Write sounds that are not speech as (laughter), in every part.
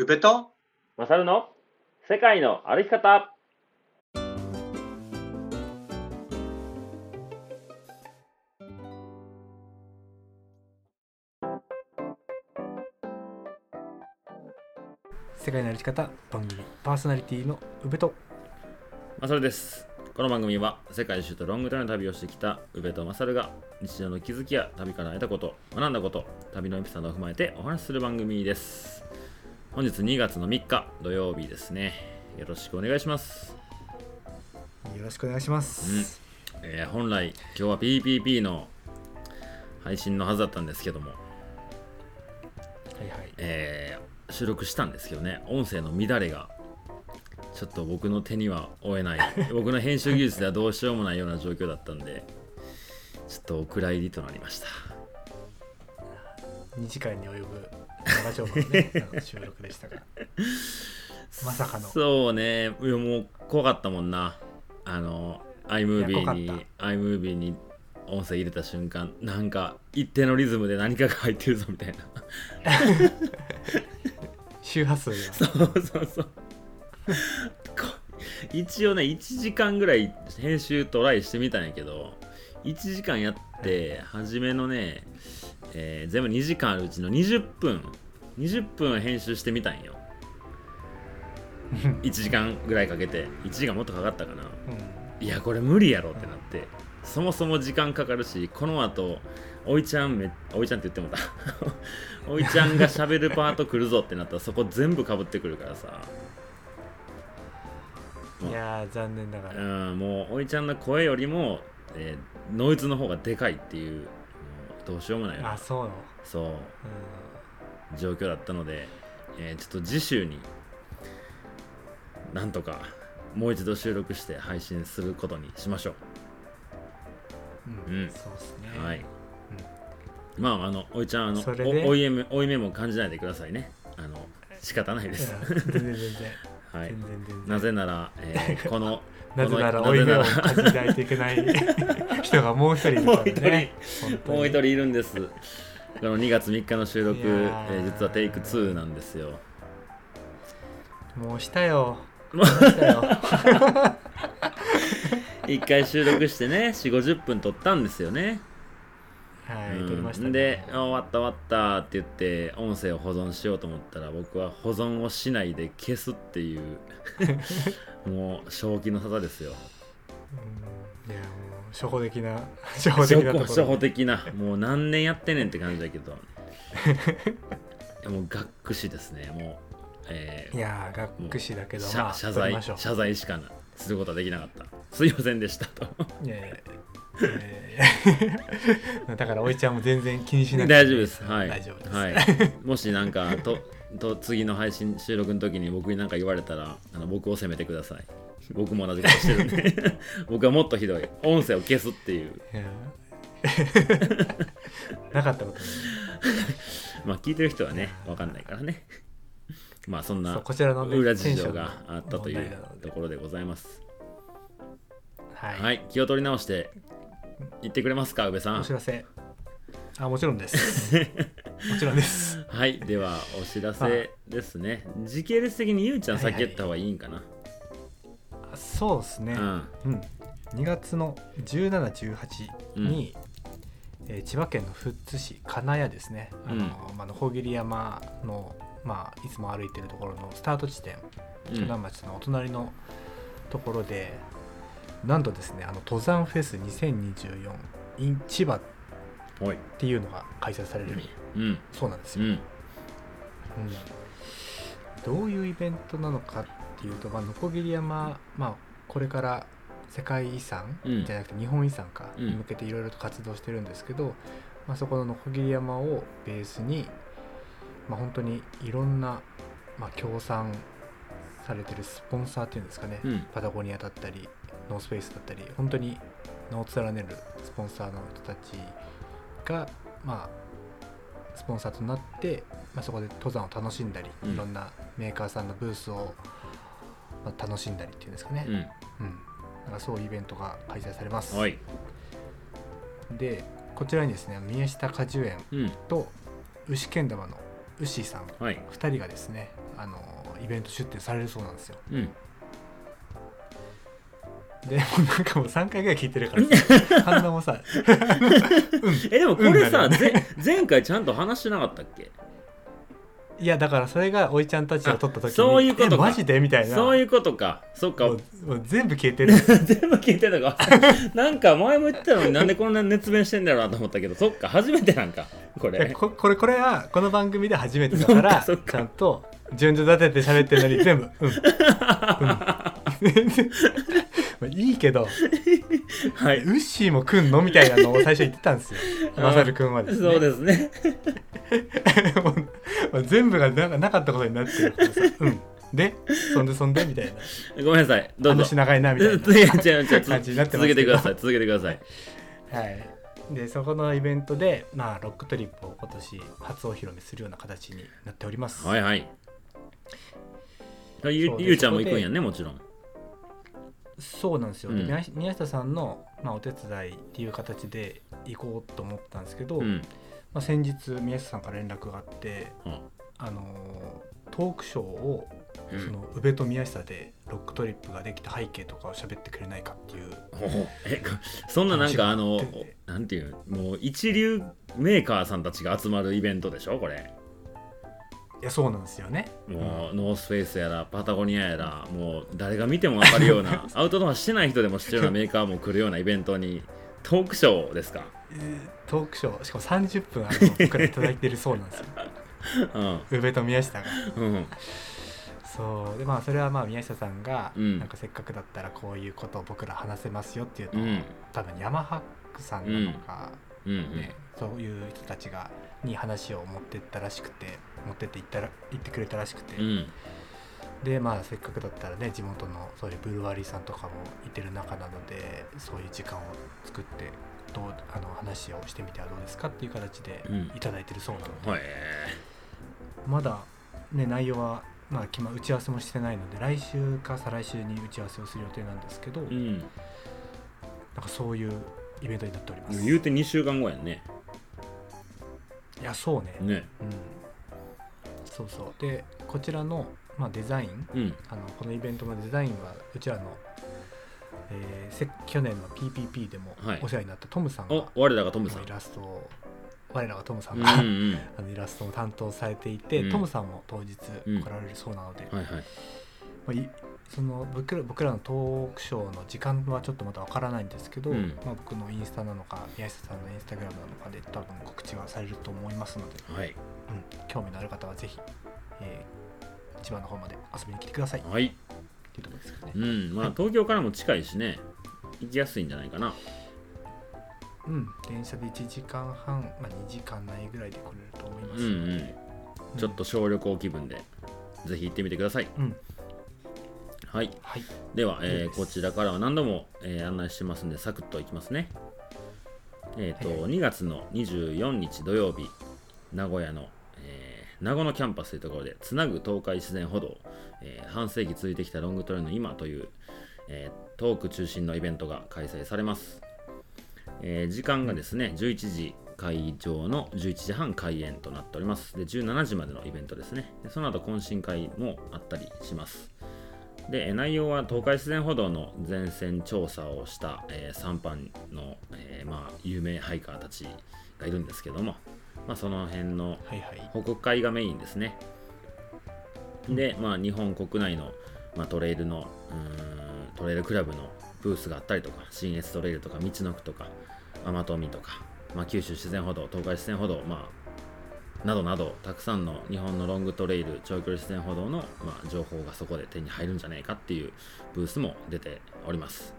宇部と？マサルの？世界の歩き方。世界の歩き方番組パーソナリティの宇部と。マサルです。この番組は世界一周とロングタイムの旅をしてきた宇部とマサルが日常の気づきや旅から得たこと学んだこと旅のエピソードを踏まえてお話しする番組です本日2月の3日土曜日ですね。よろしくお願いします、よろしくお願いします、えー本来今日は PPP の配信のはずだったんですけども、はいはい。えー収録したんですけどね。音声の乱れがちょっと僕の手には負えない。(laughs) 僕の編集技術ではどうしようもないような状況だったんでちょっとお蔵入りとなりました。2時間に及ぶ長丁場のね収録でしたが (laughs) まさかの。そうね。いやもう怖かったもんな。あの iMovie 怖にか iMovie に音声入れた瞬間なんか一定のリズムで何かが入ってるぞみたいな。(laughs) 周波数が。(laughs) そうそうそう。こ一応ね1時間ぐらい編集トライしてみたんやけど1時間やって初めのね、えー全部2時間あるうちの20分20分編集してみたんよ。1時間ぐらいかけて。1時間もっとかかったかな。うん。いやこれ無理やろってなって。そもそも時間かかるしこの後おいちゃんめおいちゃんって言ってもうた。(laughs) おいちゃんが喋るパート来るぞってなったらそこ全部かぶってくるからさ。いやー残念ながうらんもうおいちゃんの声よりも、えーノイズの方がでかいっていう。どうしようもないあそうそう。う状況だったので、えーちょっと次週になんとかもう一度収録して配信することにしましょん、うんうん。そうですね。うはい、まああのおいちゃんあのおおいえめおいめも感じないでくださいね。あの仕方ないです、(laughs) 全然全然。なぜなら、えー (laughs) このなぜならこの追い目を感じないといけない人がもう一人いるからね。(laughs) もう一人いるんです。この2月3日の収録、いえ実はテイク2なんですよ。もうしたよ。もうしたよ。(laughs) 1回収録してね、4、50分撮ったんですよね。はい、うん。撮りましたね。で、あ終わった終わったって言って、音声を保存しようと思ったら、僕は保存をしないで消すっていう、(laughs) もう正気の沙汰ですよ。うん。いやもう初歩的な (laughs) 初歩的な初歩的な、もう何年やってんねんって感じだけど、(laughs) もうがっくしですね、もう。えーいやーがっくしだけど謝まあ謝罪謝罪しかなすることはできなかった。すいませんでしたと。いやいや (laughs) だからおいちゃんも全然気にしなくて大丈夫です。はい。大丈夫です、はい、もしなんかとと次の配信収録の時に僕に何か言われたらあの僕を責めてください。僕も同じことしてるんで。(laughs) 僕はもっとひどい。音声を消すっていう。(laughs) なかったことない (laughs) まあ聞いてる人はね分かんないからね。まあそんなそうこちらのね裏事情があったというところでございます。はい、はい気を取り直して言ってくれますか宇部さん。お知らせあもちろんです。(laughs) もちろんです。はい、ではお知らせですね。時系列的にゆうちゃん先言った方がいいんかな？あそうですね、うん。うん、2月の1718に、えー千葉県の富津市金谷ですね、あのまあ、のほぎり山の、まあ、いつも歩いてるところのスタート地点うん。鋸南町のお隣のところで、なんとですねあの登山フェス2024 in 千葉っおい。ていうのが開催される、うん。そうなんですよ、うん。うんどういうイベントなのかっていうと、まあ、のこぎり山、まあ、これから世界遺産、うんじゃなくて日本遺産か、うんに向けていろいろと活動してるんですけど、まあ、そこののこぎり山をベースに、まあ、本当にいろんな、まあ、協賛されてるスポンサーっていうんですかね、うん。パタゴニアだったりノースペースだったり本当に名を連ねるスポンサーの人たちがまあスポンサーとなって、まあ、そこで登山を楽しんだり、うんいろんなメーカーさんのブースを、まあ、楽しんだりっていうんですかね、うん。うんなんかそういうイベントが開催されますおい。でこちらにですね宮下果樹園うん。と牛けん玉の牛さんはい。2人がですねあのイベント出展されるそうなんですようんでもうなんかもう3回ぐらい聞いてるからさ。(laughs) 反応もさ。えでもこれさ、うんだね。ぜ前回ちゃんと話してなかったっけ？いやだからそれがおいちゃんたちを撮った時にあそういうことか。えマジで？みたいな。そういうことか。そっか。もうもう全部消えてる。(laughs) 全部聞いてたか。(laughs) なんか前も言ってたのになんでこんな熱弁してんだろうなと思ったけど。そっか初めてなんかこいやれここれこれはこの番組で初めてだからそっか。そっかちゃんと順序立てて喋ってるのに全部うん、うん、まあいいけど。(laughs) はい。ウッシーも来んのみたいなのを最初言ってたんですよ。(laughs) あー。まさるくんはで。すねそうですね。(laughs) 全部がななかったことになってるからさ。うん。でそんでそんでみたいな。ごめんなさい。どうぞ話長いなみたいな。感じになってます続けてください。続けてください。はい、でそこのイベントで、まあ、ロックトリップを今年初お披露目するような形になっております。はいはい。ゆゆうちゃんも行くんやねもちろんそうなんですよ、うん。で宮宮下さんの、まあ、お手伝いっていう形で行こうと思ったんですけど、うん。まあ、先日宮下さんから連絡があって、ああのートークショーを、うん。その宇部と宮下でロックトリップができた背景とかを喋ってくれないかっていうえそんななんかあのなんていうもう一流メーカーさんたちが集まるイベントでしょこれいやそうなんですよね。もう、ノースフェイスやらパタゴニアやらもう誰が見ても分かるような (laughs) アウトドアしてない人でも知ってるようなメーカーも来るようなイベントにトークショーですか？えートークショー。しかも30分あの僕らいただいてるそうなんですよ。うん。宇部と宮下が。うん。そう。でまあそれはまあ宮下さんが、うん。なんかせっかくだったらこういうことを僕ら話せますよっていうのを、うん。多分ヤマハックさんなのか、うん。ねそういう人たちがに話を持ってったらしくて持ってって言ったら言ってくれたらしくて、うん。でまあせっかくだったらね地元のそういうブルワリーさんとかもいてる中なのでそういう時間を作ってどうあの話をしてみてはどうですかっていう形でうん。いただいてるそうなので、はい。まだね内容はまあ決ま打ち合わせもしてないので来週か再来週に打ち合わせをする予定なんですけど、うん。なんかそういうイベントになっております。言うて2週間後やんねいやそうね。ね。うん。そうそう。でこちらの、まあ、デザインうん。あのこのイベントのデザインはうちらの、えーせ去年の PPP でもはい。お世話になったトムさんが、お我らがトムさん。イラストを我らがトムさうんんが、うん。(laughs) あのイラストを担当されていて、うん。トムさんも当日うん。来られるそうなので、はいはい。まあ、いその僕ら僕らのトークショーの時間はちょっとまだわからないんですけど、うん。まあ、僕のインスタなのか宮下さんのインスタグラムなのかで多分告知はされると思いますので、はい。うん、興味のある方はぜひ、えー千葉の方まで遊びに来てください。はい。いうところですかね。う。ん。まあ東京からも近いしね。行きやすいんじゃないかな。うん、電車で1時間半、まあ、2時間ないぐらいで来れると思いますうんうので、ん。ちょっと小旅行気分でぜひ行ってみてください。うん、はい。はい、では、えーこちらからは何度も、えー案内してますんでサクッといきますね。えっ、と、はいは2月の24日土曜日名古屋の、えー名護のキャンパスというところでつなぐ東海自然歩道、えー半世紀続いてきたロングトレイルの今という、えートーク中心のイベントが開催されます、えー時間がですね11時会場の11時半開演となっております。で17時までのイベントですね。でその後懇親会もあったりしますでえー内容は東海自然歩道の全線調査をした、えー、3班の、えーまあ、有名ハイカーたちがいるんですけども、まあ、その辺のはいはい報告会がメインですね。で、まあ、日本国内の、まあ、トレイルのうーんトレイルクラブのブースがあったりとか、新越トレイルとか、道のくとか、天富とか、まあ、九州自然歩道、東海自然歩道、まあ、などなど、たくさんの日本のロングトレイル、長距離自然歩道の、まあ、情報がそこで手に入るんじゃないかっていうブースも出ております。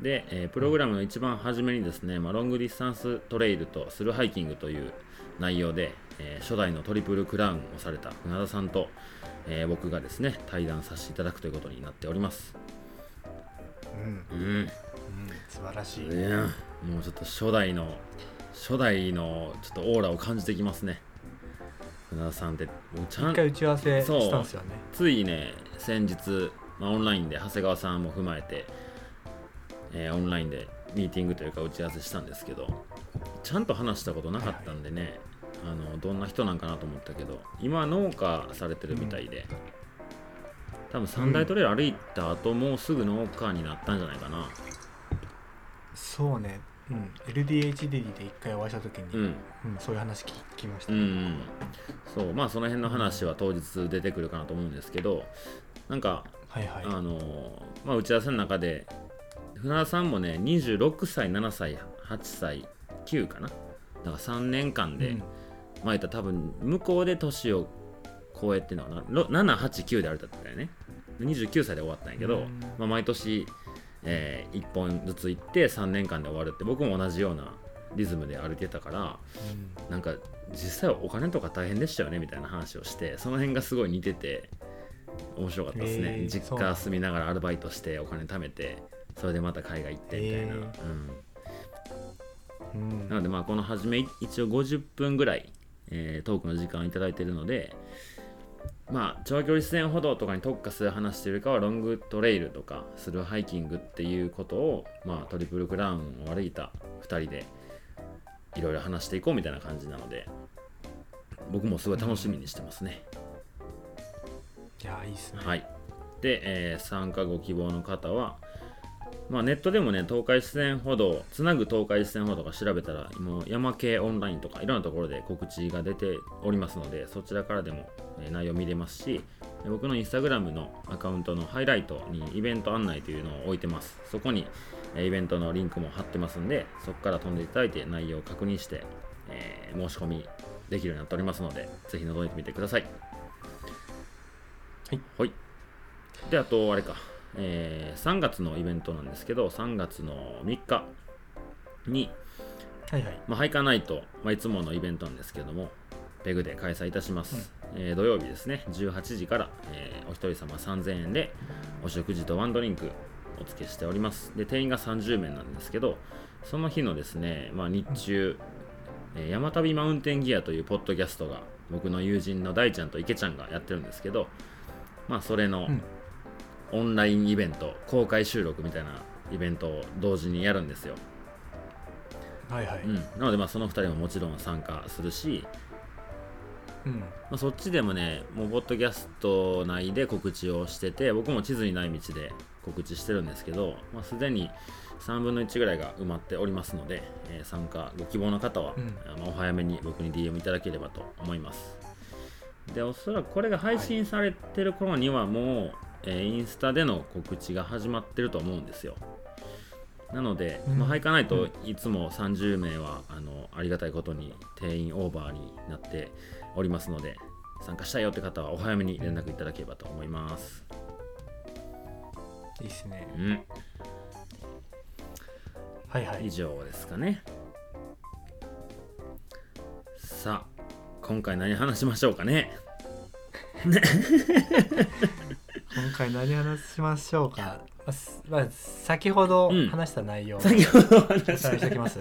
で、えープログラムの一番初めにですね、まあ、ロングディスタンストレイルとスルーハイキングという内容で、えー初代のトリプルクラウンをされた船田さんと、えー僕がですね対談させていただくということになっております。うん、うん、うん、素晴らしい、もうちょっと初代の初代のちょっとオーラを感じてきますね。船田さんってもうちゃん一回打ち合わせそう。したんですよね。ついね先日、まあ、オンラインで長谷川さんも踏まえて、えーオンラインでミーティングというか打ち合わせしたんですけどちゃんと話したことなかったんでね、あのどんな人なんかなと思ったけど今は農家されてるみたいで、多分三大トレイル歩いた後、もうすぐ農家になったんじゃないかな。そうね、うん、LDHD で一回お会いした時に、うん。うんそういう話聞きました、うんうん。そうまあその辺の話は当日出てくるかなと思うんですけどなんかはいはい。あのまあ、打ち合わせの中で船田さんもね26歳7歳8歳9かな？だから3年間で、うん。まあ言ったら多分向こうで年を超えてのはな789で歩いたったよね。29歳で終わったんやけど、うん。まあ、毎年、え1本ずつ行って3年間で終わるって僕も同じようなリズムで歩いてたからなんか実際はお金とか大変でしたよねみたいな話をしてその辺がすごい似てて面白かったですね、へー実家住みながらアルバイトしてお金貯めてそれでまた海外行ってみたいな、へー。うん、うん。なのでまあこの初め一応50分ぐらい、えートークの時間をいただいているのでまあ長距離自然歩道とかに特化する話というよりかはロングトレイルとかスルーハイキングっていうことをまあトリプルクラウンを歩いた2人でいろいろ話していこうみたいな感じなので僕もすごい楽しみにしてますね、いやいいっすね、はい。で、えー参加ご希望の方はまあ、ネットでもね、東海自然歩道、つなぐ東海自然歩道が調べたら、もう山系オンラインとかいろんなところで告知が出ておりますので、そちらからでもえー内容見れますし、え僕のインスタグラムのアカウントのハイライトにイベント案内というのを置いてます。そこにえーイベントのリンクも貼ってますんで、そこから飛んでいただいて内容を確認して、えー申し込みできるようになっておりますので、ぜひ覗いてみてください。はい。はい。で、あと、あれか、えー3月のイベントなんですけど、3月の3日に、はいはいまあ、ハイカーナイト、まあ、いつものイベントなんですけども、ペグで開催いたします。えー土曜日ですね、18時から、えーお一人様3000円でお食事とワンドリンクお付けしております。で、定員が30名なんですけど、その日のですね、まあ、日中、えー山旅マウンテンギアというポッドキャストが僕の友人の大ちゃんと池ちゃんがやってるんですけど、まあ、それのうんオンラインイベント、公開収録みたいなイベントを同時にやるんですよ。はいはいうん、なので、まあ、その2人ももちろん参加するし、うんまあ、そっちでもね、もうポッドキャスト内で告知をしてて、僕も地図にない道で告知してるんですけど、まあ、すでに3分の1ぐらいが埋まっておりますので、えー参加ご希望の方は、うんあのお早めに僕に DM いただければと思います。で、おそらくこれが配信されてる頃にはもう、えーインスタでの告知が始まってると思うんですよ。なので、うんまあ、ハイカナイトいつも30名はあのありがたいことに定員オーバーになっておりますので参加したいよって方はお早めに連絡いただければと思います。いいっすねうん、はいはい以上ですかね。さあ、今回何話しましょうかね。(laughs) 今回何話しましょうか、まあすまあ、先ほどうん話した内容を先ほどおお話しさらいしておきます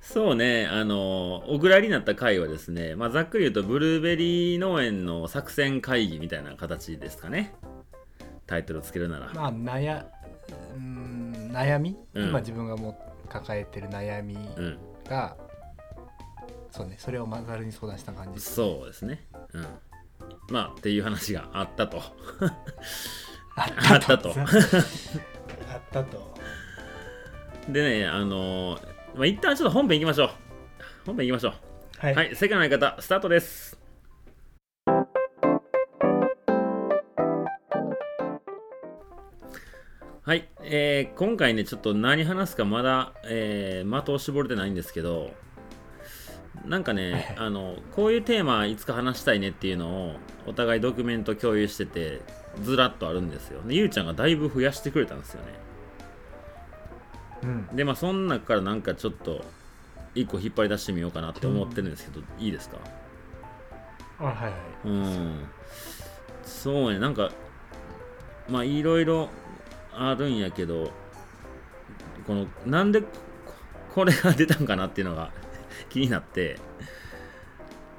そうね、あの、お蔵になった回はですね、まあ、ざっくり言うと、ブルーベリー農園の作戦会議みたいな形ですかね。タイトルつけるなら。まあ悩うーん悩み、うん今自分がもう抱えてる悩みうん、が、そうねそれをまざるに相談した感じそうですね。うん。まあ、っていう話があったと。ああったとあったとでね、あのまあ、一旦ちょっと本編行きましょう。本編行きましょう。はい、はい、世界の相方、スタートです。はい、えー今回ね、ちょっと何話すかまだ、えー的を絞れてないんですけど、なんかね、あの、こういうテーマいつか話したいねっていうのを、お互いドキュメント共有してて、ずらっとあるんですよ。でゆうちゃんがだいぶ増やしてくれたんですよね。うん、で、まあ、その中からなんかちょっと、一個引っ張り出してみようかなって思ってるんですけど、いいですか？あはいはいうん。そうね、なんか、まあ、いろいろあるんやけど、この、なんでここれが出たんかなっていうのが (laughs) 気になって、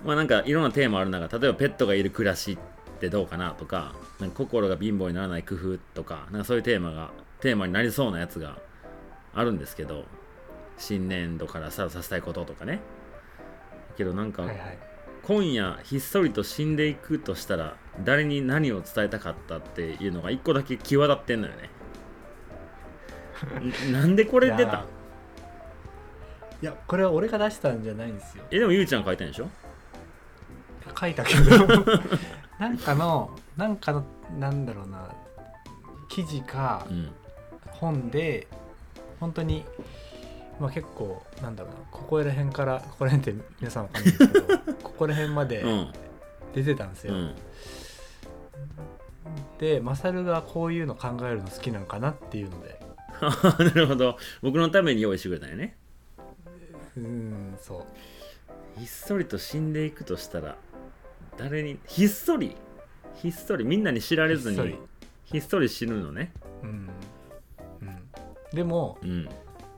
まあ、なんかいろんなテーマある中、例えばペットがいる暮らしってどうかなとか、なんか心が貧乏にならない工夫とか、なんかそういうテーマが、テーマになりそうなやつがあるんですけど、新年度からスタートさせたいこととかね。けどなんか、はいはい。今夜ひっそりと死んでいくとしたら誰に何を伝えたかったっていうのが一個だけ際立ってんのよね。ん (laughs) なんでこれ出た？いやこれは俺が出したんじゃないんですよ。えでもゆうちゃん書いたんでしょ？書いたけど。(laughs) なんかのなんかのなんだろうな。記事かうん。本で本当にまあ結構なんだろうな。ここら辺からここら辺って皆さんわかんないですけど (laughs) ここら辺までうん。出てたんですよ、うん。でマサルがこういうの考えるの好きなのかなっていうので。(laughs) なるほど。僕のために用意してくれたんよねうーんそう。ひっそりと死んでいくとしたら誰にひっそり？ひっそり。みんなに知られずにひっそり。死ぬのね。うん、うん、でもうん。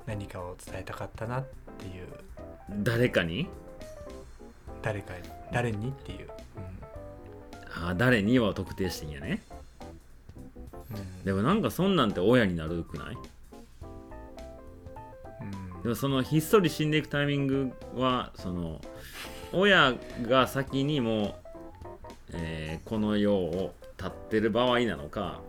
何かを伝えたかったなっていう。誰かに？誰かに誰にっていう、あ誰には特定してんやね。うん。うんでもなんかそんなんて親になるくない？うんでもそのひっそり死んでいくタイミングはその親が先にもう、えーこの世を立ってる場合なのか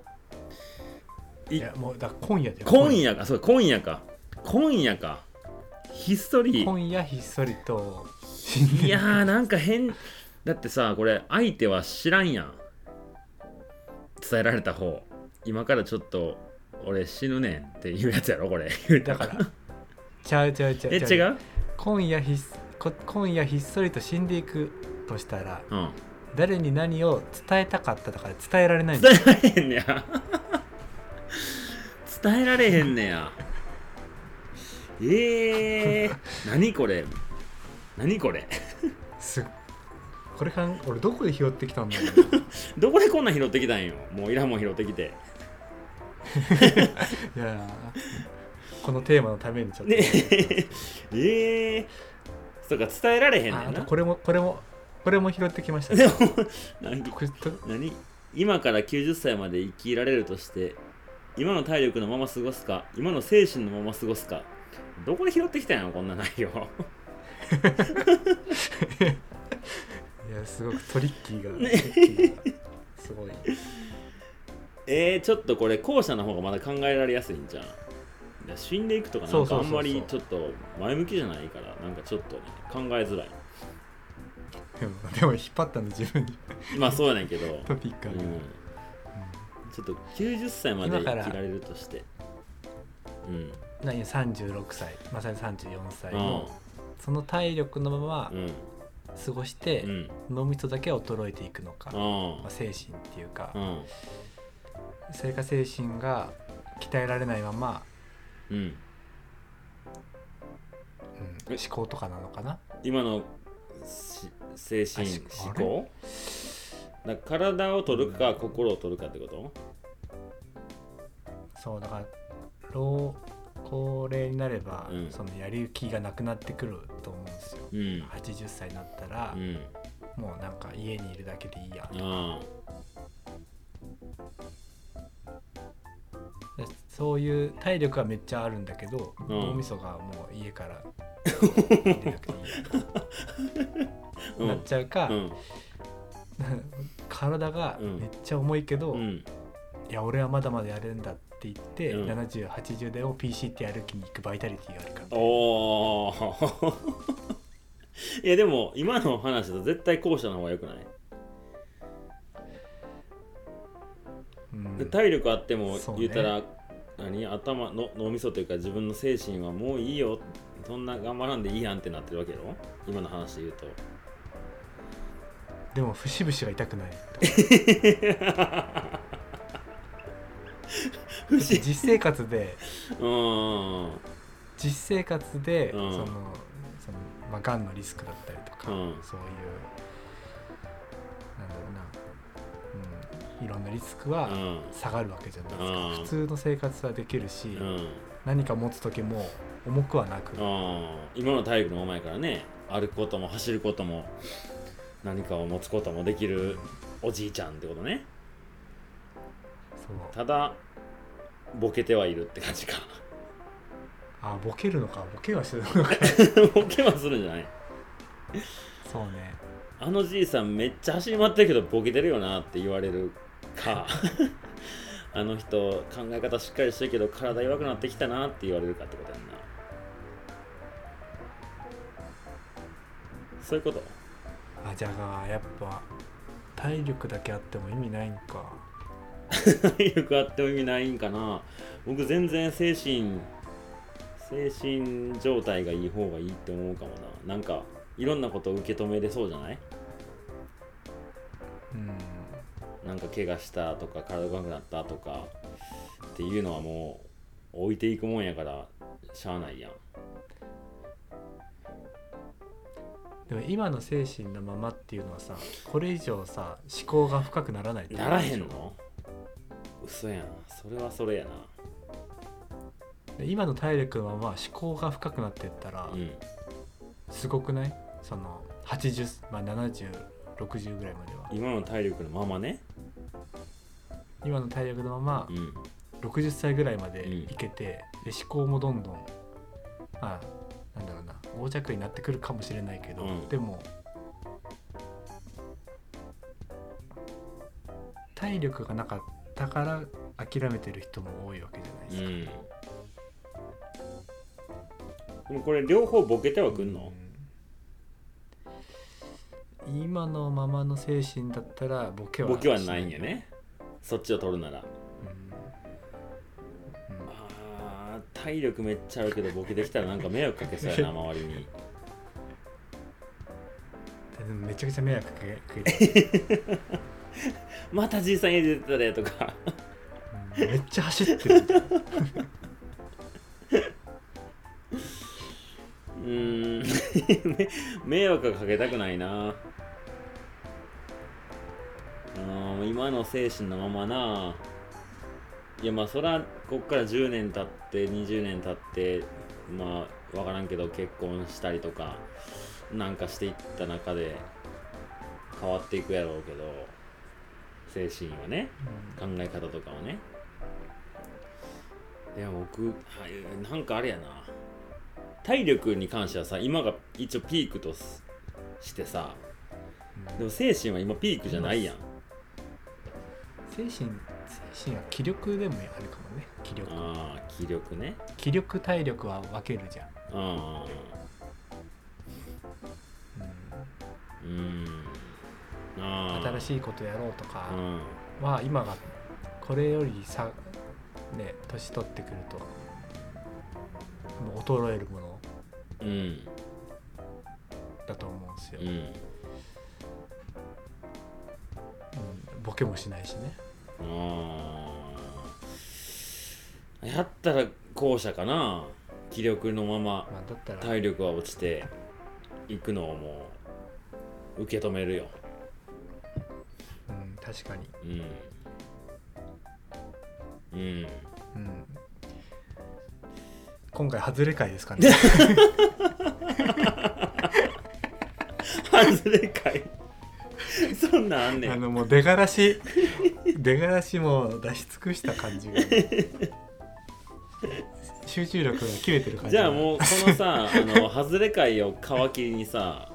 いいやもうだ今夜で今夜か。そう今夜か。今夜か。ひっそり。今夜ひっそりといやーなんか変。だってさこれ相手は知らんやん。伝えられた方。今からちょっと俺死ぬねんっていうやつやろこれ。だからちゃうちゃうちゃう。え違う？今夜ひっこ今夜ひっそりと死んでいくとしたらうん。誰に何を伝えたかったとか伝えられないんだ伝えられへんねや。伝えられへんねや。えー、(laughs) 何これ？何これ？すこれかん俺どこで拾ってきたんだろう。(laughs) どこでこんなん拾ってきたんよ。もういらんもん拾ってきて。(laughs) いやこのテーマのためにちょっと、ね。(laughs) えー、そうか伝えられへんねんな。これもこれもこれも拾ってきましたでねも (laughs) 何何？今から90歳まで生きられるとして今の体力のまま過ごすか？今の精神のまま過ごすか？どこで拾ってきたんやろこんな内容？(laughs) いやすごくトリッキーが、ね。すごい。えー、ちょっとこれ後者の方がまだ考えられやすいんじゃん死んでいくとかなんかあんまりちょっと前向きじゃないからなんかちょっとね考えづらい。でも (laughs) でも引っ張ったの自分に。まあそうやねんけど、(laughs) トピックある、うん、ちょっと90歳まで生きられるとして。うん。何？36歳。まさに34歳うんのその体力のままうん。過ごして、うん。脳みそだけは衰えていくのか、うんまあ、精神っていうか、うん。それか精神が鍛えられないまま、うん。うん。思考とかなのかな？今のし精神思考？だ体を取るか心を取るかってこと？そうだから老高齢になれば、うん。そのやる気がなくなってくると思うんですよ。うん。80歳になったらう、ん。もうなんか家にいるだけでいいや。あでそういう体力はめっちゃあるんだけど、うん。脳みそがもう家から (laughs) 出なくていいやあなっちゃうか、うん。(laughs) 体がうん。めっちゃ重いけど、いうん。や俺はまだまだやるんだって言って、うん。7080でも PCT 歩きに行くバイタリティがあるかおお (laughs) いやでも今の話だと絶対後者の方が良くない、うん。で体力あっても言ったら、何頭の脳みそというか自分の精神はもういいよ。そんな頑張らんでいいやんってなってるわけやろ？今の話で言うと。でも節々が痛くない。(laughs) 実生活でうーん。実生活で、うん。そのそのまあがんのリスクだったりとか、うん。そういうなんだろうな、うん、いろんなリスクはうん。下がるわけじゃないですか、うん。普通の生活はできるし、うん。何か持つ時も重くはなく、うん。今の体力のままやからね歩くことも走ることも何かを持つこともできるおじいちゃんってことね。ただボケてはいるって感じか。あボケるのか。ボケはしてるのか。(laughs) ボケはするんじゃない。そうね。あのじいさんめっちゃ走り回ってるけどボケてるよなって言われるか。(laughs) あの人考え方しっかりしてるけど体弱くなってきたなって言われるかってことやんな。そういうこと？あじゃあやっぱ体力だけあっても意味ないんか。(laughs) 体力あっても意味ないんかな。僕全然精神精神状態がいい方がいいって思うかもな。なんかいろんなことを受け止めれそうじゃない？うんなんか怪我したとか体が悪くなったとかっていうのはもう置いていくもんやからしゃあないやん。でも今の精神のままっていうのはさこれ以上さ思考が深くならないならへんの？嘘やん。それはそれやな。で今の体力のまま思考が深くなってったらうん。すごくない？その80、まあ、7060ぐらいまでは。今の体力のままね今の体力のままうん。60歳ぐらいまでいけて、で思考もどんどんまあなんだろうな横着になってくるかもしれないけど、うん。でも体力がなかったから諦めてる人も多いわけじゃないですか。うん。でもこれ両方ボケてはくんの、うん。今のままの精神だったらボケはボケはないんやねそっちを取るなら。うんあー体力めっちゃあるけどボケできたらなんか迷惑かけそうやな (laughs) 周りに。めちゃくちゃ迷惑かけ (laughs) またじいさん家出てたでとか。うんめっちゃ走ってる。(laughs) うーん。め迷惑はかけたくないな今の精神のままな。いやまあそらこっから10年経って20年経ってまあ分からんけど結婚したりとかなんかしていった中で変わっていくやろうけど精神はね考え方とかはね。いや僕はいなんかあれやな。体力に関してはさ今が一応ピークとすしてさうん。でも精神は今ピークじゃないやん精神精神は気力でもあるかもね。気力。ああ気力ね。気力体力は分けるじゃん、ううん。新しいことやろうとかうん。は今がこれよりさね年取ってくると衰えるものうん。だと思うんですよ、うんボケもしないしね。ああやったら後者かな。気力のまま体力は落ちていくのをもう受け止めるよ。うん、確かに、うん。うん。うん、今回外れ会ですかね。(laughs) 外れかい (laughs) そんなんあんねん。あのもう出がらし (laughs) 出がらしも出し尽くした感じが。集中力が切れてる感じじゃあもうこのさあの外れ会を皮切りにさ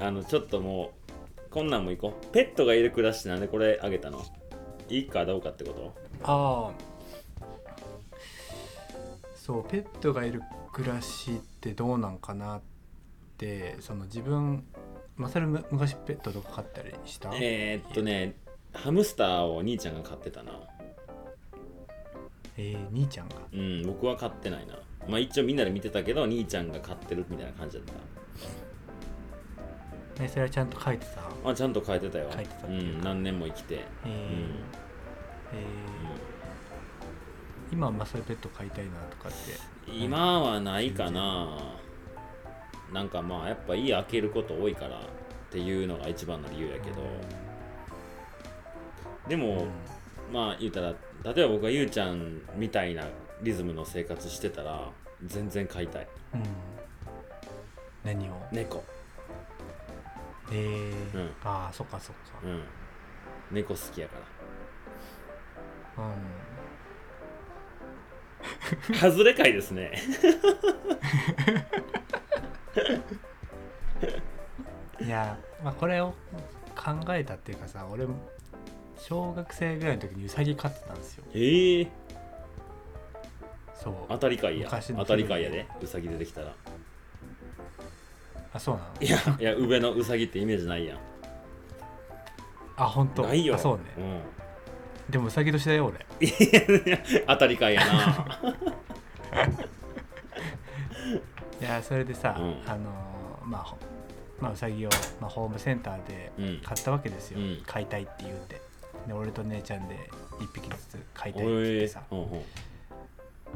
あのちょっともうこんなんもいこう。ペットがいる暮らしなんでこれあげたの？いいかどうかってこと？ああ。そうペットがいる暮らしってどうなんかなってその自分まさるむ昔ペットとか飼ったりした？えー、っとねハムスターを兄ちゃんが飼ってたな。えー、兄ちゃんが？うん僕は飼ってないな。まあ一応みんなで見てたけど兄ちゃんが飼ってるみたいな感じだっえそれはちゃんと書いてた？たあちゃんと飼えてたよ。飼えてたっうん何年も生きて。えーうん。えー今はまあそういうペット飼いたいなとかって？今はないかななんかまあやっぱ家開けること多いからっていうのが一番の理由やけど。でもまあ言うたら例えば僕がゆうちゃんみたいなリズムの生活してたら全然飼いたい。うん、うん、何を？猫。えー。うん。ああそっかそっか。うん。猫好きやから。うん。(laughs) 外れ会ですね (laughs) いや、まあ、これを考えたっていうかさ俺小学生ぐらいの時にウサギ飼ってたんですよ。ええ。そう。当たり会や。昔の当たり会やでうさぎ出てきたら。あそうなの？いやいや上のうさぎってイメージないやん。あ本当。ないよ。あそうね。うん。でもウサギ年だよ俺いや当たり会やな (laughs) いやそれでさ、うん。あのーまあほまあウサギを、まあ、ホームセンターでうん。買ったわけですよ、うん。飼いたいって言うて。で俺と姉ちゃんで1匹ずつ飼いたいおって言っいてさ、ほん。ほん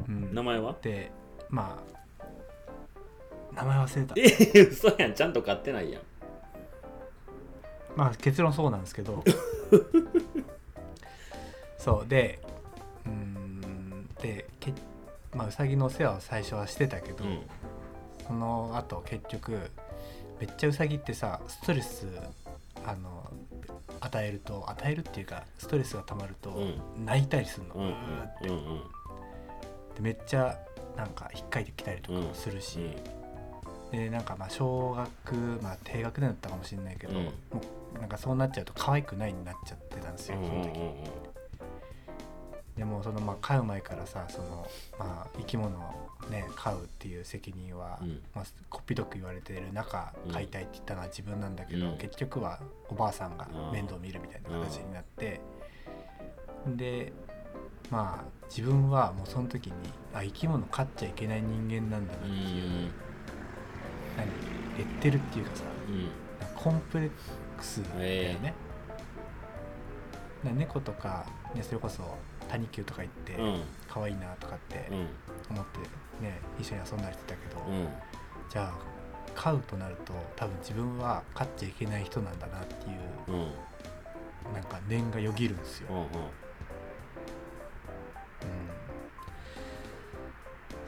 うん。名前は？でまあ名前忘れた。え嘘やん。ちゃんと買ってないやん。まあ結論そうなんですけど。(laughs) そう。でうーん。でけまあウサギのお世話を最初はしてたけど、うんその後結局めっちゃウサギってさストレスあの与えると与えるっていうかストレスが溜まるとう泣いたりするの、うんってうんうん。でめっちゃなんか引っかいてきたりとかもするし、でなんかまあ小学まあ低学年だったかもしれないけど、うん。もうなんかそうなっちゃうと可愛くないになっちゃってたんですよ、うんうん。その時、でもそのまあ飼う前からさそのまあ生き物をね飼うっていう責任は、うん。まあ、こっぴどく言われてる中うん。飼いたいって言ったのは自分なんだけど、うん。結局はおばあさんが面倒見るみたいな形になって、でまあ自分はもうその時にあ生き物飼っちゃいけない人間なんだなっうていう、ん。何？レッテルっていうかさコンプレックスだよね、な猫とか、ね、それこそ谷球とか行ってうん可愛いなとかってうん。思ってね一緒に遊んだりしてたけど、うん。じゃあ飼うとなると多分自分は飼っちゃいけない人なんだなっていううん。なんか念がよぎるんですよ、うんうん、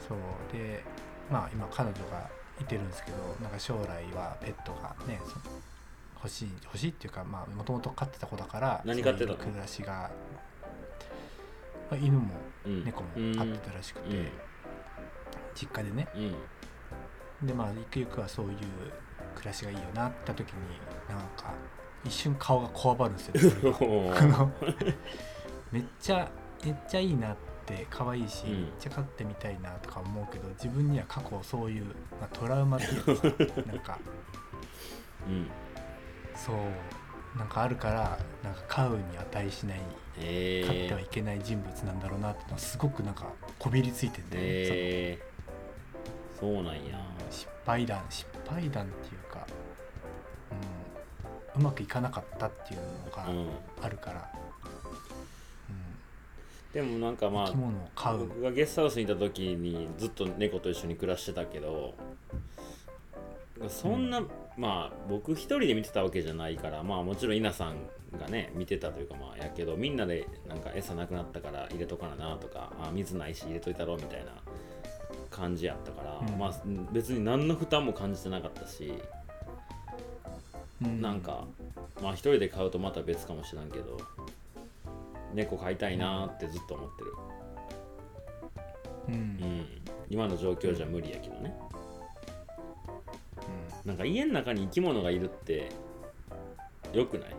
そう。でまあ今彼女がいてるんですけどなんか将来はペットがねそ欲しい欲しいっていうかまあもともと飼ってた子だから何飼ってたの？そういう暮らしが、まあ、犬もうん。猫も飼ってたらしくて、うん。実家でね。うん。でまあゆくゆくはそういう暮らしがいいよなって時になんか一瞬顔がこわばるんですよ。(laughs) (laughs) めっちゃめっちゃいいなって可愛いし、うん。めっちゃ飼ってみたいなとか思うけど自分には過去そういう、まあ、トラウマっていうか (laughs) なんかうん。そうなんかあるからなんか飼うに値しないえ飼ってはいけない人物なんだろうなってすごくなんかこびりついてんだよね、えー。そうなんや。失敗談失敗談っていうか、うん、うまくいかなかったっていうのがうん。あるから、でもなんかうん、ま生き物を飼あう。僕がゲストハウスにいた時にずっと猫と一緒に暮らしてたけどそんな、まあ僕一人で見てたわけじゃないからまあもちろん稲さんがね見てたというかまあやけどみんなでなんか餌なくなったから入れとかななとかあ水ないし入れといたろみたいな感じやったから、うん。まあ別に何の負担も感じてなかったし、うん。なんかまあ一人で飼うとまた別かもしらんけど猫飼いたいなーってずっと思ってる、うん。うん、今の状況じゃ無理やけどねなんか家の中に生き物がいるってよくない？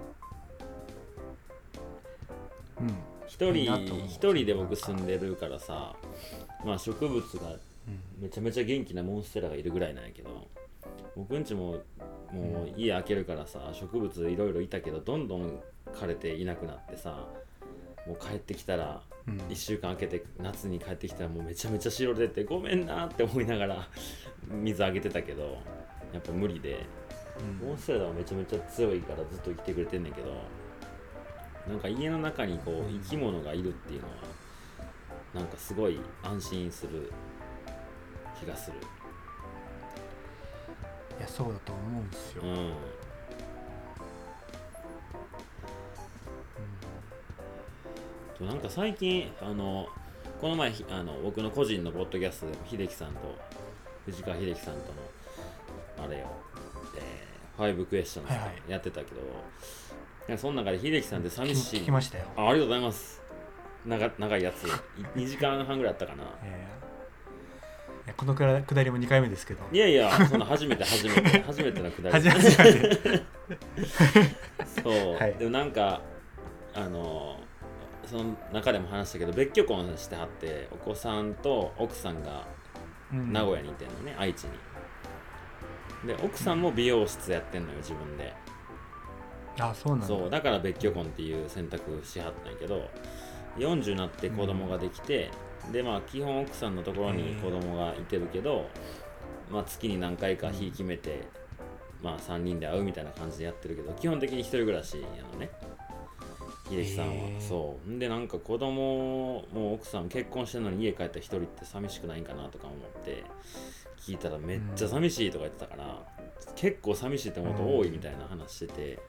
うん。うん一人一人で僕住んでるからさまあ植物がうん。めちゃめちゃ元気なモンステラがいるぐらいなんやけど僕んちももう家開けるからさ植物いろいろいたけどどんどん枯れていなくなってさもう帰ってきたらうん。1週間空けて夏に帰ってきたらもうめちゃめちゃ白出てごめんなって思いながら水あげてたけどやっぱ無理でうん。モンステラはめちゃめちゃ強いからずっと生きてくれてんねんけどなんか家の中にこううん。生き物がいるっていうのはなんかすごい安心する気がする。いやそうだと思うんですよ、うん。となんか最近あのこの前ひあの僕の個人のポッドキャストでも秀樹さんと藤川秀樹さんとのあれよ、えー、ファイブクエスチョンやってたけど、いやその中で秀樹さんって寂しい。聞きましたよ、あありがとうございます。長長いやつ。2時間半ぐらいあったかな。(laughs) えー。このくら下りも2回目ですけど。いやいや (laughs) その初めて初めて。初めてのくだり。初めて (laughs) そう、はい。でもなんかあのその中でも話したけど別居婚してはってお子さんと奥さんがうん。名古屋にいてんのね、愛知にで奥さんも美容室やってんのよ自分で。あそうなんだ。そうだから別居婚っていう選択しはったんやけど40になって子供ができて、でまあ基本奥さんのところに子供がいてるけど、まあ、月に何回か日決めて、まあ3人で会うみたいな感じでやってるけど基本的に一人暮らしやのね。秀樹さんは、そう。んでなんか子供も奥さんも結婚してるのに家帰ったら一人って寂しくないんかなとか思って聞いたらめっちゃ寂しいとか言ってたから、結構寂しいってこと多いみたいな話してて、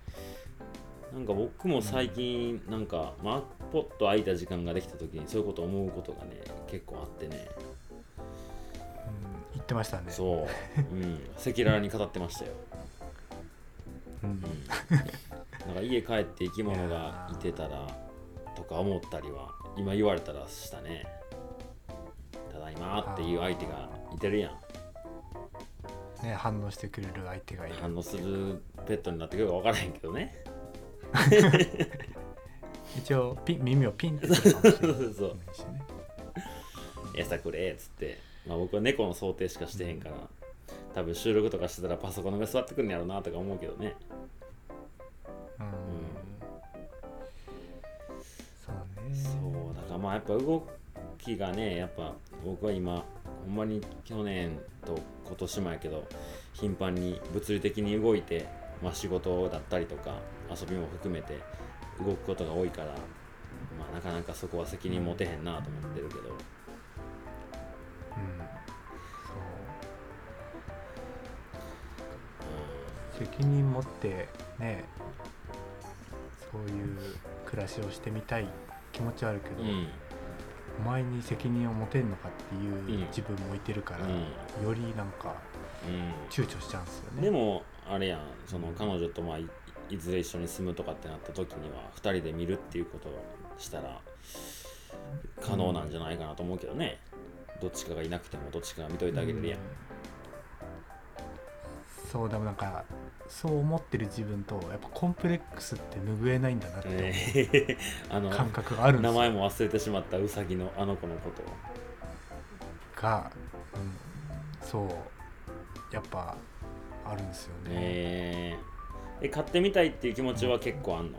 なんか僕も最近なんか、まあ、ポッと空いた時間ができた時にそういうこと思うことがね結構あってね。うん言ってましたね。そう、うん、赤裸々に語ってましたよ、うん。うん、なんか家帰って生き物がいてたらとか思ったりは今言われたらしたね。ただいまっていう相手がいてるやんね反応してくれる相手がいる。反応するペットになってくるか分からへんけどね。一応ピン耳をピンってするかもしれない (laughs) そうそうしね餌くれっつって、まあ、僕は猫の想定しかしてへんから多分収録とかしてたらパソコンの上座ってくるんやろうなとか思うけどね。うん。そうね。そう。だからまあやっぱ動きがねやっぱ僕は今ほんまに去年と今年もやけど頻繁に物理的に動いて、まあ、仕事だったりとか遊びも含めて動くことが多いから、まあ、なかなかそこは責任持てへんなと思ってるけど。うん。そう。責任持ってねそういう暮らしをしてみたい気持ちはあるけど、うんお前に責任を持てんのかっていううん。自分もいてるから、うよりなんかうん。躊躇しちゃうんですよね。でもあれやん。その彼女とまあいいずれ一緒に住むとかってなった時には2人で見るっていうことをしたら可能なんじゃないかなと思うけどね、どっちかがいなくてもどっちかが見といてあげれるやん。そうでもなんかそう思ってる自分とやっぱコンプレックスって拭えないんだなって思うえ。ー (laughs) あの感覚があるんですよ。名前も忘れてしまったウサギのあの子のことが、うん、そうやっぱあるんですよね、え。ーえ買ってみたいっていう気持ちは結構あんの？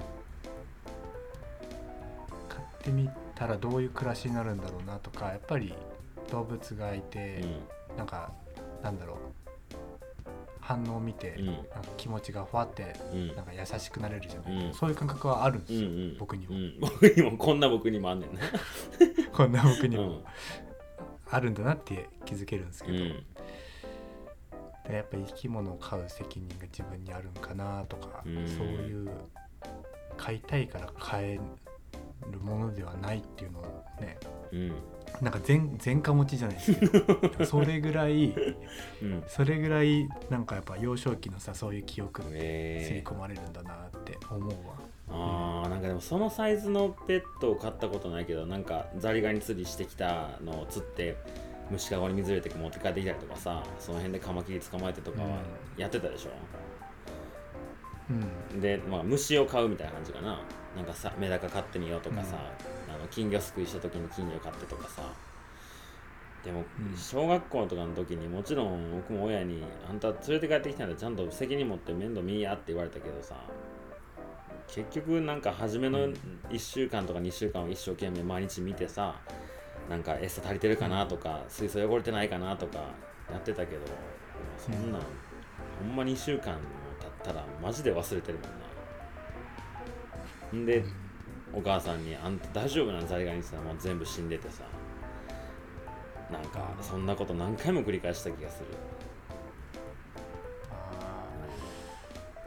買ってみたらどういう暮らしになるんだろうなとかやっぱり動物がいて、なんかなんだろう反応を見て、うん。なんか気持ちがふわってなんか優しくなれるじゃない、うん。そういう感覚はあるんですよ、うんうん。僕にも、うん。僕にもこんな僕にもあんねんな。(laughs) こんな僕にもうん。あるんだなって気づけるんですけど、やっぱり生き物を飼う責任が自分にあるんかなとか、うん。そういう飼いたいから飼えるものではないっていうのをねうんなんか前前科持ちじゃないですけど (laughs) それぐらいうん。それぐらいなんかやっぱ幼少期のさそういう記憶に刷りえー込まれるんだなって思うわ、あーなんかでもそのサイズのペットを飼ったことないけどなんかザリガニ釣りしてきたのを釣って虫かごに水入れて持って帰ってきたりとかさその辺でカマキリ捕まえてとかはやってたでしょ、うん。で、まあ、虫を飼うみたいな感じかな。なんかさメダカ飼ってみようとかさ、あの金魚すくいした時に金魚飼ってとかさ。でもうん。小学校とかの時にもちろん僕も親に「あんた連れて帰ってきたんでちゃんと責任持って面倒見いや」って言われたけどさ。結局なんか初めのうん。1週間とか2週間を一生懸命毎日見てさなんか餌足りてるかなとか水槽汚れてないかなとかやってたけどそんなんほんま2週間も経ったらマジで忘れてるもんな。ん。で、お母さんに「あんた大丈夫なんザリガニ」って言ったらもう全部死んでてさ。なんかそんなこと何回も繰り返した気がする、あ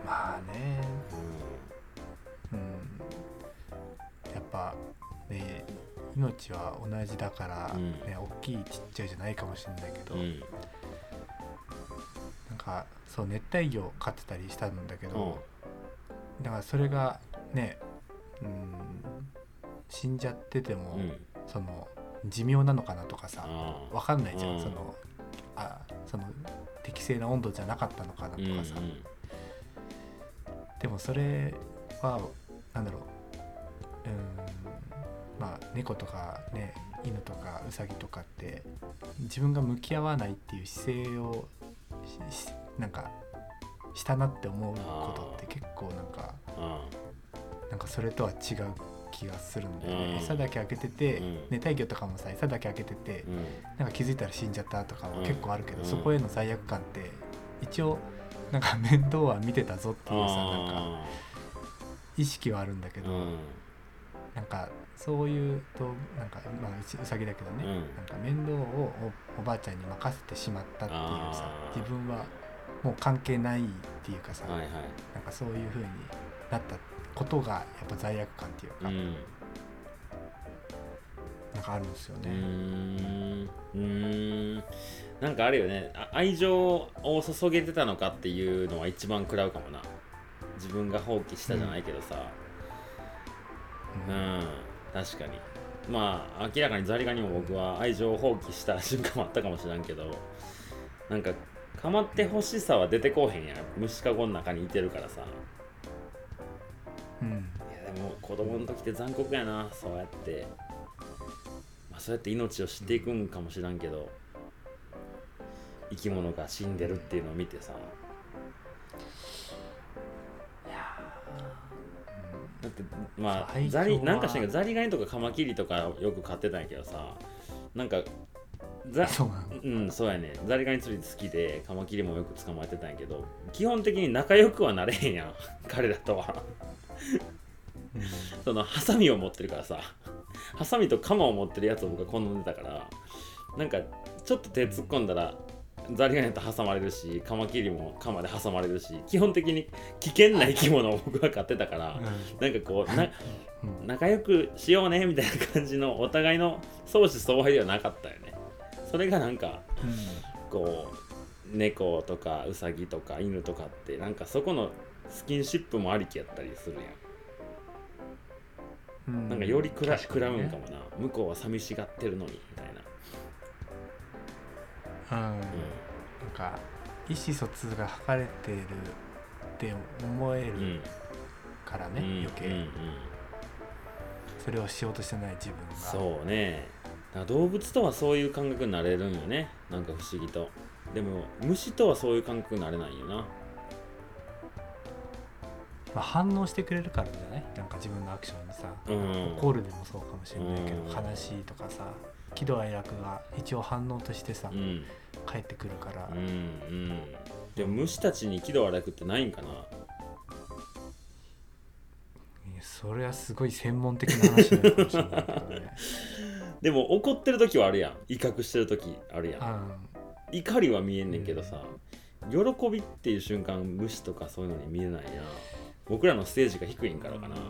ーまあね。うん。やっぱね命は同じだから、うん。ね大きいちっちゃいじゃないかもしれないけど、うん。うんなんかそう熱帯魚を飼ってたりしたんだけうん。ど、だからそれがねうん。死んじゃってても、うん。その寿命なのかなとかさあわかんないじゃん、うん。そのその適正な温度じゃなかったのかなとうんうん。かさ、でもそれはなんだろう。うん。まあ猫とかね犬とかウサギとかって自分が向き合わないっていう姿勢をなんかしたなって思うことって結構なんかあなんかそれとは違う気がするんだよね、うん。餌だけ開けてて、うん。熱帯魚とかもさ餌だけ開けてて、うん。なんか気づいたら死んじゃったとかはうん。結構あるけど、うん。そこへの罪悪感って一応なんか面倒は見てたぞっていうさなんかあ意識はあるんだけど、なんかそういうとなんか、まあ、うさぎだけどね、うん。なんか面倒をおおばあちゃんに任せてしまったっていうさ自分はもう関係ないっていうかさ、なんかそういう風になったことがやっぱ罪悪感っていうか、うん。なんかあるんですよね。ん。うーん。なんかあるよね。あ愛情を注げてたのかっていうのは一番食らうかもな。自分が放棄したじゃないけどさ。ううん。ん、確かに。まあ明らかにザリガニも僕は愛情を放棄した瞬間もあったかもしれんけどなんか構ってほしさは出てこうへんやん。虫かごの中にいてるからさ子供の時って残酷やな。そうやって、まあ、そうやって命を知っていくんかもしらんけど生き物が死んでるっていうのを見てさ。だってまあザリはなんかしらんけどザリガニとかカマキリとかよく飼ってたんやけどさ。なんかザそううんそうやね。ザリガニ釣り好きでカマキリもよく捕まえてたんやけど基本的に仲良くはなれへんやん。彼らとは。うんそのハサミを持ってるからさ。ハサミとカマを持ってるやつを僕は好んでたからなんかちょっと手突っ込んだらザリガニと挟まれるしカマキリもカマで挟まれるし基本的に危険な生き物を僕は飼ってたからなんかこうなうん。仲良くしようねみたいな感じのお互いの相思相愛ではなかったよね。それがなんかこう猫とかウサギとか犬とかってなんかそこのスキンシップもありきやったりするやんうん。なんかよりくら食らうんかもな。向こうは寂しがってるのにみたいな、うん。なんか意思疎通が図れてるって思えるうん。うんからね、うん。余計、うんうんそれをしようとしてない自分が。そうね。動物とはそういう感覚になれるんよね。なんか不思議と。でも虫とはそういう感覚になれないよなまあ、反応してくれるからじゃない？なんか自分のアクションにさ、うん。怒るでもそうかもしれないけど、うん。悲しいとかさ喜怒哀楽が一応反応としてさ、うん。返ってくるから、うんうん。でも虫たちに喜怒哀楽ってないんかな？それはすごい専門的な話なのかもしれないけどね。(laughs) でも怒ってる時はあるやん。威嚇してる時あるやん。怒りは見えんねんけどさ、喜びっていう瞬間虫とかそういうのに見えないな僕らのステージが低いんからかな、ま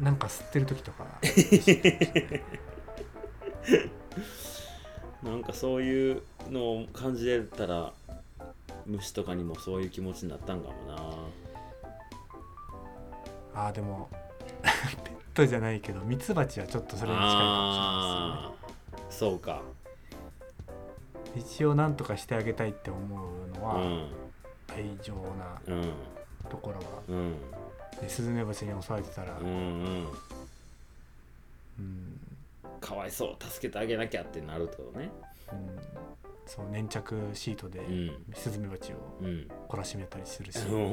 なんか吸ってる時とか。(laughs) なんかそういうのを感じれたら虫とかにもそういう気持ちになったんかもな。ああでも (laughs) ペットじゃないけどミツバチはちょっとそれに近いかもしれないあーそうか。ですね一応何とかしてあげたいって思うのは、うん愛情なうん。ところは。うん。でスズメバチに襲われてたら、うんうん。うん。かわいそう助けてあげなきゃってなるとね。うん。そう粘着シートでうん。スズメバチをうん。懲らしめたりするし、うん。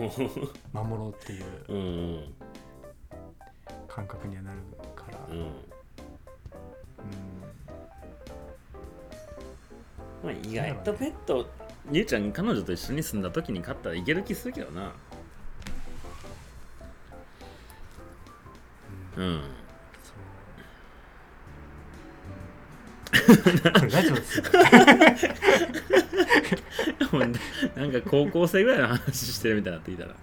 守ろうっていう感覚にはなるから、うん。うん。まあ意外とペットゆうちゃん彼女と一緒に住んだ時に飼ったらいける気するけどな。うん。そうこれラジオですよねもうなんか高校生ぐらいの話してるみたいになってきたら。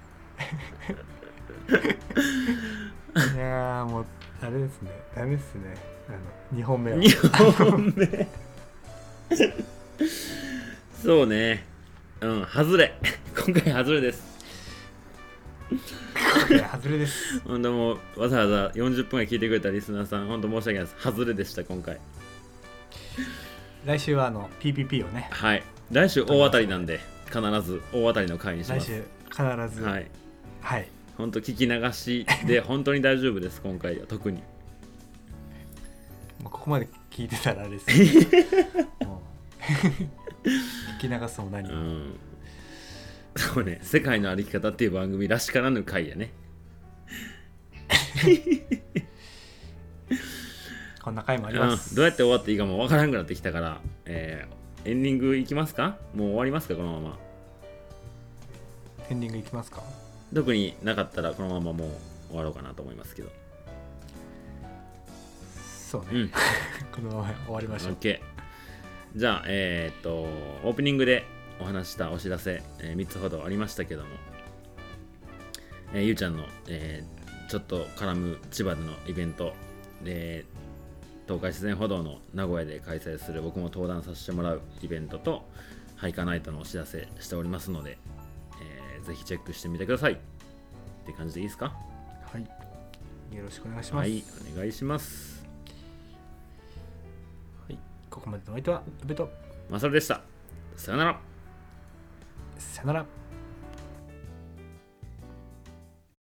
いやーもうあれですね。ダメですね。あの2本目は。2本目そうね。うん外れ。(laughs) 今回外れです。外れです。ほんともうわざわざ40分ぐらい聞いてくれたリスナーさんほんと申し訳ないです。外れでした今回。来週はあの PPP をね。はい。来週大当たりなんで必ず大当たりの回にします。来週必ず。はい。はい。本当聞き流しで (laughs) 本当に大丈夫です今回は特に。ここまで聞いてたらあれです (laughs) もう。聞き流すも何も、うん。(laughs) そうね世界の歩き方っていう番組らしからぬ回やね。(laughs) こんな回もありうん。ます、どうやって終わっていいかもわからんくなってきたから、えーエンディングいきますか？もう終わりますか？このまま。エンディングいきますか？特になかったらこのままもう終わろうかなと思いますけど。そうね、うん。(laughs) このまま終わりましょう。OK じゃあえーっとオープニングでお話したお知らせ、え3つほどありましたけども、えーゆうちゃんの、えーちょっと絡む千葉でのイベントで東海自然歩道の名古屋で開催する僕も登壇させてもらうイベントとハイカナイトのお知らせしておりますので、えーぜひチェックしてみてください。って感じでいいですか？はい。よろしくお願いします、はいお願いしますここまでのお相手は宇部とまさるでした。さよなら。さよなら